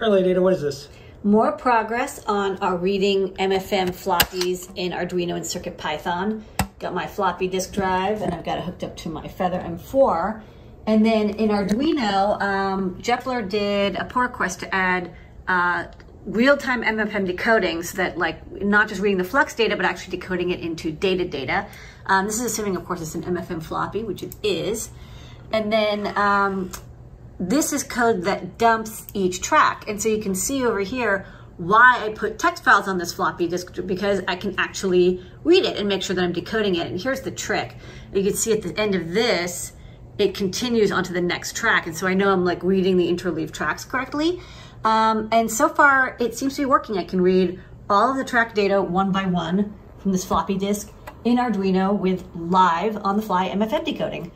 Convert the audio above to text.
Right, Data, what is this? More progress on our reading MFM floppies in Arduino and CircuitPython. Got my floppy disk drive and I've got it hooked up to my Feather M4. And then in Arduino, um, did a pull request to add uh, real-time MFM decoding so that like not just reading the flux data, but actually decoding it into data data. Um, this is assuming, of course, it's an MFM floppy, which it is. And then um, this is code that dumps each track. And so you can see over here why I put text files on this floppy disk because I can actually read it and make sure that I'm decoding it. And here's the trick. You can see at the end of this, it continues onto the next track. And so I know I'm like reading the interleave tracks correctly. Um, and so far it seems to be working. I can read all of the track data one by one from this floppy disk in Arduino with live on the fly MFM decoding.